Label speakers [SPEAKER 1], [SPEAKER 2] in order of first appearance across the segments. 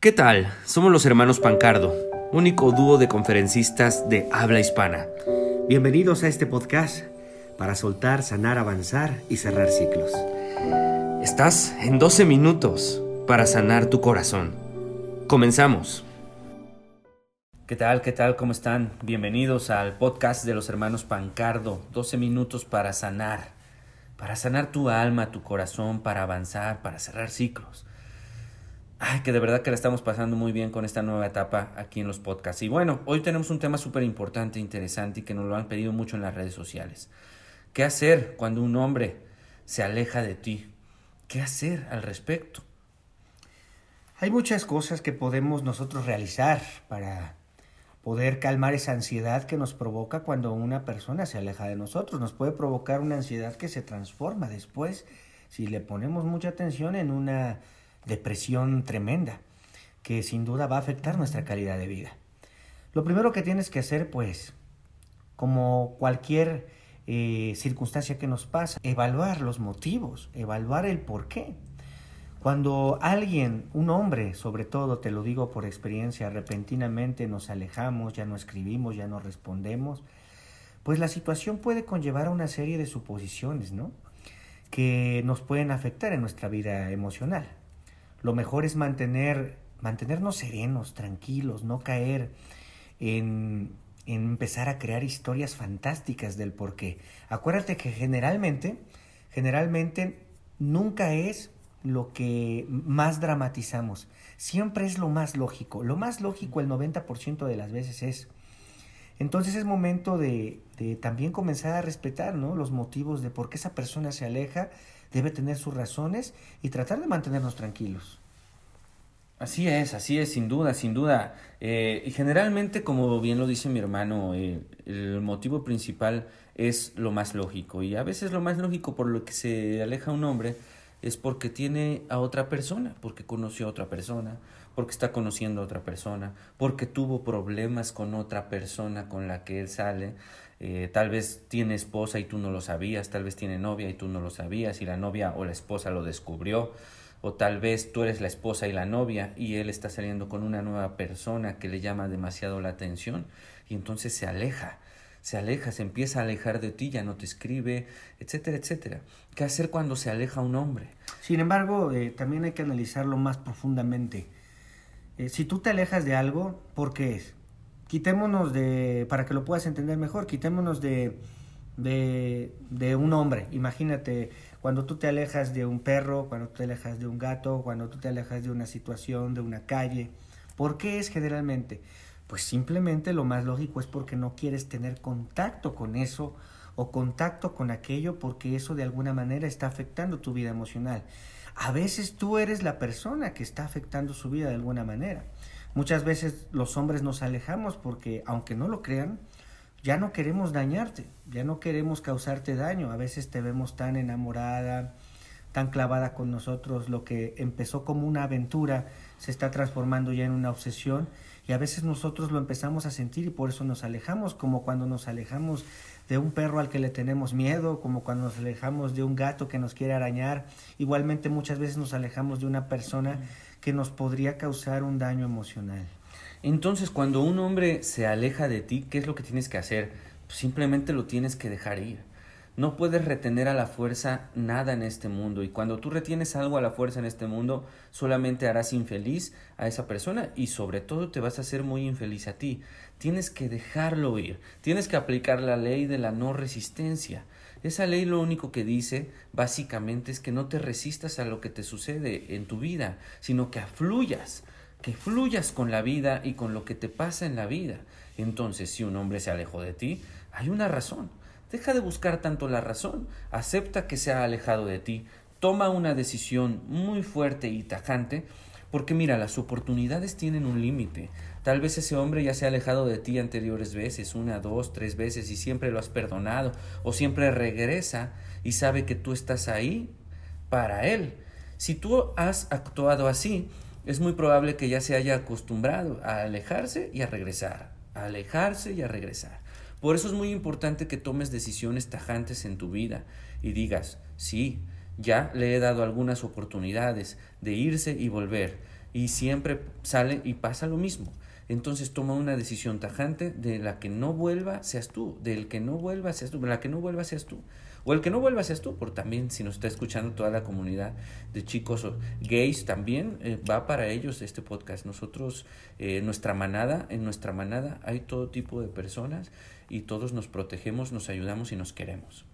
[SPEAKER 1] ¿Qué tal? Somos los hermanos Pancardo, único dúo de conferencistas de habla hispana.
[SPEAKER 2] Bienvenidos a este podcast para soltar, sanar, avanzar y cerrar ciclos.
[SPEAKER 1] Estás en 12 minutos para sanar tu corazón. Comenzamos. ¿Qué tal? ¿Qué tal? ¿Cómo están? Bienvenidos al podcast de los hermanos Pancardo. 12 minutos para sanar. Para sanar tu alma, tu corazón, para avanzar, para cerrar ciclos. Ay, que de verdad que la estamos pasando muy bien con esta nueva etapa aquí en los podcasts. Y bueno, hoy tenemos un tema súper importante, interesante y que nos lo han pedido mucho en las redes sociales. ¿Qué hacer cuando un hombre se aleja de ti? ¿Qué hacer al respecto?
[SPEAKER 2] Hay muchas cosas que podemos nosotros realizar para poder calmar esa ansiedad que nos provoca cuando una persona se aleja de nosotros. Nos puede provocar una ansiedad que se transforma después, si le ponemos mucha atención, en una depresión tremenda que sin duda va a afectar nuestra calidad de vida. Lo primero que tienes que hacer, pues, como cualquier eh, circunstancia que nos pasa, evaluar los motivos, evaluar el por qué. Cuando alguien, un hombre sobre todo, te lo digo por experiencia, repentinamente nos alejamos, ya no escribimos, ya no respondemos, pues la situación puede conllevar a una serie de suposiciones, ¿no? Que nos pueden afectar en nuestra vida emocional. Lo mejor es mantener, mantenernos serenos, tranquilos, no caer en, empezar a crear historias fantásticas del por qué. Acuérdate que generalmente, generalmente nunca es lo que más dramatizamos. Siempre es lo más lógico. Lo más lógico el 90% de las veces es. Entonces es momento de, de, también comenzar a respetar ¿no? los motivos de por qué esa persona se aleja debe tener sus razones y tratar de mantenernos tranquilos.
[SPEAKER 1] Así es, así es, sin duda, sin duda. Eh, y generalmente, como bien lo dice mi hermano, eh, el motivo principal es lo más lógico. Y a veces lo más lógico por lo que se aleja un hombre es porque tiene a otra persona, porque conoció a otra persona, porque está conociendo a otra persona, porque tuvo problemas con otra persona con la que él sale. Eh, tal vez tiene esposa y tú no lo sabías, tal vez tiene novia y tú no lo sabías y la novia o la esposa lo descubrió, o tal vez tú eres la esposa y la novia y él está saliendo con una nueva persona que le llama demasiado la atención y entonces se aleja, se aleja, se empieza a alejar de ti, ya no te escribe, etcétera, etcétera. ¿Qué hacer cuando se aleja un hombre?
[SPEAKER 2] Sin embargo, eh, también hay que analizarlo más profundamente. Eh, si tú te alejas de algo, ¿por qué es? quitémonos de, para que lo puedas entender mejor, quitémonos de, de, de, un hombre. Imagínate cuando tú te alejas de un perro, cuando tú te alejas de un gato, cuando tú te alejas de una situación, de una calle. ¿Por qué es generalmente? Pues simplemente lo más lógico es porque no quieres tener contacto con eso o contacto con aquello porque eso de alguna manera está afectando tu vida emocional. A veces tú eres la persona que está afectando su vida de alguna manera. Muchas veces los hombres nos alejamos porque, aunque no lo crean, ya no queremos dañarte, ya no queremos causarte daño. A veces te vemos tan enamorada, tan clavada con nosotros, lo que empezó como una aventura se está transformando ya en una obsesión y a veces nosotros lo empezamos a sentir y por eso nos alejamos, como cuando nos alejamos de un perro al que le tenemos miedo, como cuando nos alejamos de un gato que nos quiere arañar, igualmente muchas veces nos alejamos de una persona que nos podría causar un daño emocional.
[SPEAKER 1] Entonces, cuando un hombre se aleja de ti, ¿qué es lo que tienes que hacer? Pues simplemente lo tienes que dejar ir. No puedes retener a la fuerza nada en este mundo y cuando tú retienes algo a la fuerza en este mundo, solamente harás infeliz a esa persona y sobre todo te vas a hacer muy infeliz a ti. Tienes que dejarlo ir, tienes que aplicar la ley de la no resistencia. Esa ley lo único que dice básicamente es que no te resistas a lo que te sucede en tu vida, sino que afluyas, que fluyas con la vida y con lo que te pasa en la vida. Entonces, si un hombre se alejó de ti, hay una razón. Deja de buscar tanto la razón, acepta que se ha alejado de ti, toma una decisión muy fuerte y tajante, porque mira, las oportunidades tienen un límite. Tal vez ese hombre ya se ha alejado de ti anteriores veces, una, dos, tres veces, y siempre lo has perdonado, o siempre regresa y sabe que tú estás ahí para él. Si tú has actuado así, es muy probable que ya se haya acostumbrado a alejarse y a regresar, a alejarse y a regresar. Por eso es muy importante que tomes decisiones tajantes en tu vida y digas, sí, ya le he dado algunas oportunidades de irse y volver. y siempre sale y pasa lo mismo. Entonces toma una decisión tajante de la que no vuelva seas tú, del que no vuelva seas tú, de la que no vuelva seas tú. O el que no vuelva seas tú, por también si nos está escuchando toda la comunidad de chicos gays, también eh, va para ellos este podcast. Nosotros, eh, nuestra manada, en nuestra manada hay todo tipo de personas y todos nos protegemos, nos ayudamos y nos queremos.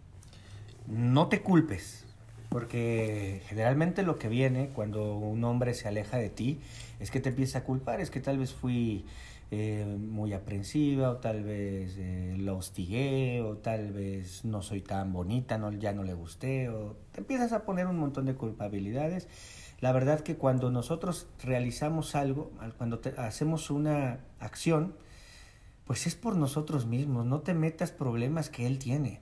[SPEAKER 2] No te culpes, porque generalmente lo que viene cuando un hombre se aleja de ti es que te empieza a culpar, es que tal vez fui eh, muy aprensiva o tal vez eh, lo hostigué o tal vez no soy tan bonita, no, ya no le gusté o te empiezas a poner un montón de culpabilidades. La verdad que cuando nosotros realizamos algo, cuando hacemos una acción, pues es por nosotros mismos, no te metas problemas que él tiene.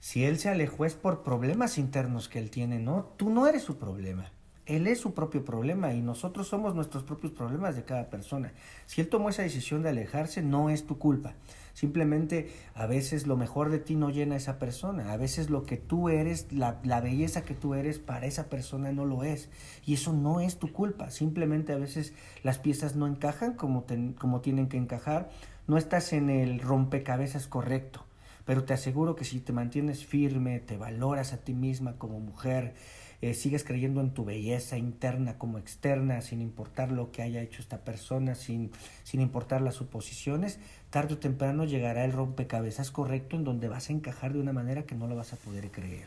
[SPEAKER 2] Si él se alejó es por problemas internos que él tiene, no, tú no eres su problema. Él es su propio problema y nosotros somos nuestros propios problemas de cada persona. Si él tomó esa decisión de alejarse, no es tu culpa. Simplemente a veces lo mejor de ti no llena a esa persona. A veces lo que tú eres, la, belleza que tú eres para esa persona no lo es. Y eso no es tu culpa. Simplemente a veces las piezas no encajan como, como tienen que encajar. No estás en el rompecabezas correcto. Pero te aseguro que si te mantienes firme, te valoras a ti misma como mujer, eh, sigues creyendo en tu belleza interna como externa, sin importar lo que haya hecho esta persona, sin, sin importar las suposiciones, tarde o temprano llegará el rompecabezas correcto en donde vas a encajar de una manera que no lo vas a poder creer.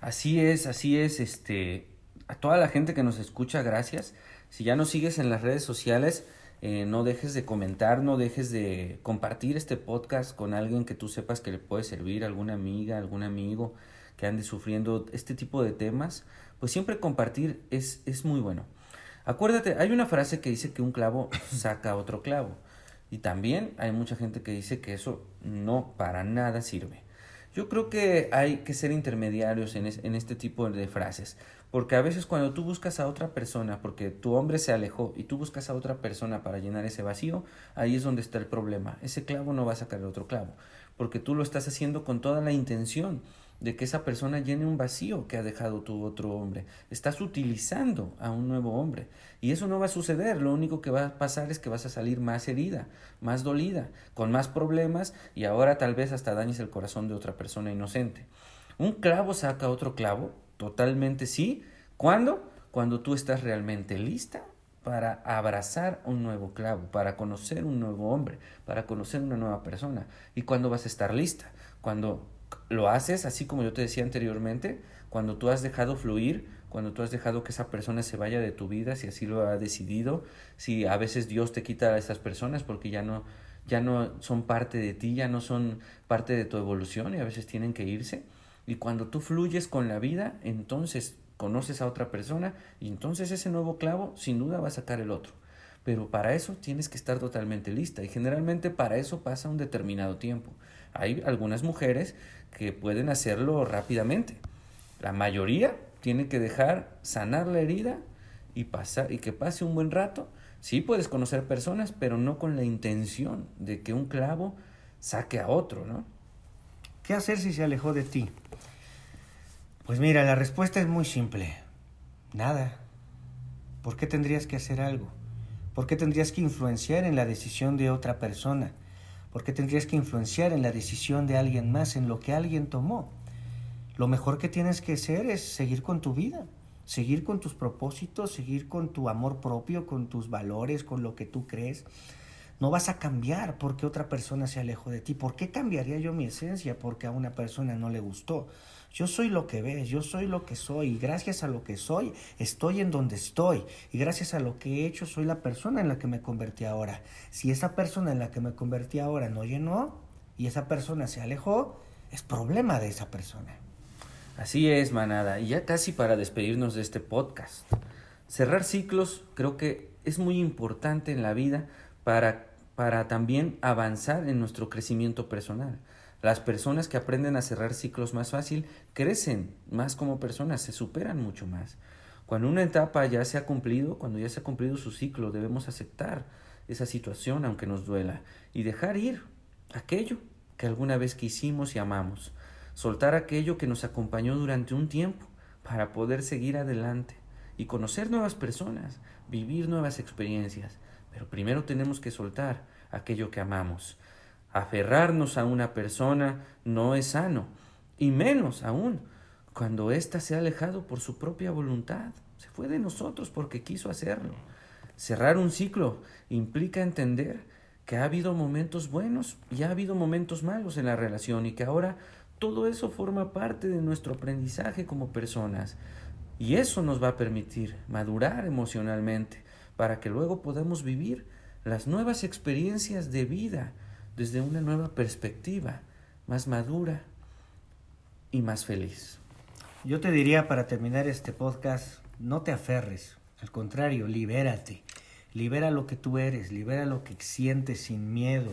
[SPEAKER 1] Así es, así es, este, a toda la gente que nos escucha, gracias. Si ya nos sigues en las redes sociales, eh, no dejes de comentar, no dejes de compartir este podcast con alguien que tú sepas que le puede servir, alguna amiga, algún amigo que ande sufriendo este tipo de temas, pues siempre compartir es, es muy bueno. Acuérdate, hay una frase que dice que un clavo saca otro clavo. Y también hay mucha gente que dice que eso no para nada sirve. Yo creo que hay que ser intermediarios en, en, este tipo de frases, porque a veces cuando tú buscas a otra persona, porque tu hombre se alejó y tú buscas a otra persona para llenar ese vacío, ahí es donde está el problema. Ese clavo no va a sacar el otro clavo, porque tú lo estás haciendo con toda la intención de que esa persona llene un vacío que ha dejado tu otro hombre. Estás utilizando a un nuevo hombre. Y eso no va a suceder. Lo único que va a pasar es que vas a salir más herida, más dolida, con más problemas y ahora tal vez hasta dañes el corazón de otra persona inocente. Un clavo saca otro clavo, totalmente sí. ¿Cuándo? Cuando tú estás realmente lista para abrazar un nuevo clavo, para conocer un nuevo hombre, para conocer una nueva persona. ¿Y cuándo vas a estar lista? Cuando lo haces así como yo te decía anteriormente, cuando tú has dejado fluir, cuando tú has dejado que esa persona se vaya de tu vida, si así lo ha decidido, si a veces Dios te quita a esas personas porque ya no ya no son parte de ti, ya no son parte de tu evolución y a veces tienen que irse. Y cuando tú fluyes con la vida, entonces conoces a otra persona y entonces ese nuevo clavo sin duda va a sacar el otro. Pero para eso tienes que estar totalmente lista y generalmente para eso pasa un determinado tiempo. Hay algunas mujeres que pueden hacerlo rápidamente. La mayoría tiene que dejar sanar la herida y pasar y que pase un buen rato. Sí puedes conocer personas, pero no con la intención de que un clavo saque a otro, ¿no?
[SPEAKER 2] ¿Qué hacer si se alejó de ti? Pues mira, la respuesta es muy simple. Nada. ¿Por qué tendrías que hacer algo? ¿Por qué tendrías que influenciar en la decisión de otra persona? Porque tendrías que influenciar en la decisión de alguien más, en lo que alguien tomó. Lo mejor que tienes que hacer es seguir con tu vida, seguir con tus propósitos, seguir con tu amor propio, con tus valores, con lo que tú crees. No vas a cambiar porque otra persona se alejó de ti. ¿Por qué cambiaría yo mi esencia porque a una persona no le gustó? Yo soy lo que ves, yo soy lo que soy y gracias a lo que soy estoy en donde estoy y gracias a lo que he hecho soy la persona en la que me convertí ahora. Si esa persona en la que me convertí ahora no llenó y esa persona se alejó, es problema de esa persona.
[SPEAKER 1] Así es, manada. Y ya casi para despedirnos de este podcast. Cerrar ciclos creo que es muy importante en la vida para, para también avanzar en nuestro crecimiento personal. Las personas que aprenden a cerrar ciclos más fácil crecen más como personas, se superan mucho más. Cuando una etapa ya se ha cumplido, cuando ya se ha cumplido su ciclo, debemos aceptar esa situación aunque nos duela y dejar ir aquello que alguna vez quisimos y amamos, soltar aquello que nos acompañó durante un tiempo para poder seguir adelante y conocer nuevas personas, vivir nuevas experiencias. Pero primero tenemos que soltar aquello que amamos. Aferrarnos a una persona no es sano, y menos aún cuando ésta se ha alejado por su propia voluntad. Se fue de nosotros porque quiso hacerlo. Cerrar un ciclo implica entender que ha habido momentos buenos y ha habido momentos malos en la relación y que ahora todo eso forma parte de nuestro aprendizaje como personas. Y eso nos va a permitir madurar emocionalmente para que luego podamos vivir las nuevas experiencias de vida desde una nueva perspectiva, más madura y más feliz.
[SPEAKER 2] Yo te diría para terminar este podcast, no te aferres, al contrario, libérate. Libera lo que tú eres, libera lo que sientes sin miedo.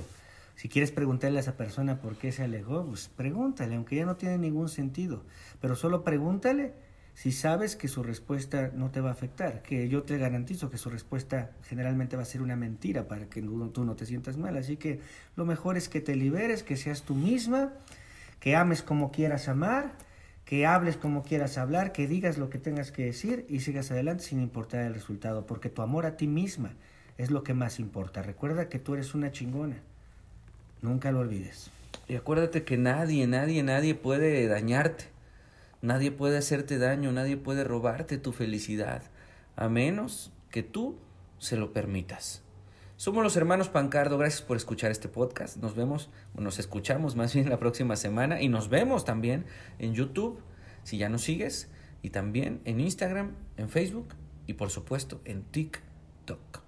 [SPEAKER 2] Si quieres preguntarle a esa persona por qué se alejó, pues pregúntale, aunque ya no tiene ningún sentido. Pero solo pregúntale si sabes que su respuesta no te va a afectar, que yo te garantizo que su respuesta generalmente va a ser una mentira para que tú no te sientas mal. Así que lo mejor es que te liberes, que seas tú misma, que ames como quieras amar, que hables como quieras hablar, que digas lo que tengas que decir y sigas adelante sin importar el resultado, porque tu amor a ti misma es lo que más importa. Recuerda que tú eres una chingona. Nunca lo olvides.
[SPEAKER 1] Y acuérdate que nadie, nadie, nadie puede dañarte Nadie puede hacerte daño, nadie puede robarte tu felicidad, a menos que tú se lo permitas. Somos los hermanos Pancardo, gracias por escuchar este podcast. Nos vemos, o nos escuchamos más bien la próxima semana y nos vemos también en YouTube, si ya nos sigues, y también en Instagram, en Facebook y por supuesto en TikTok.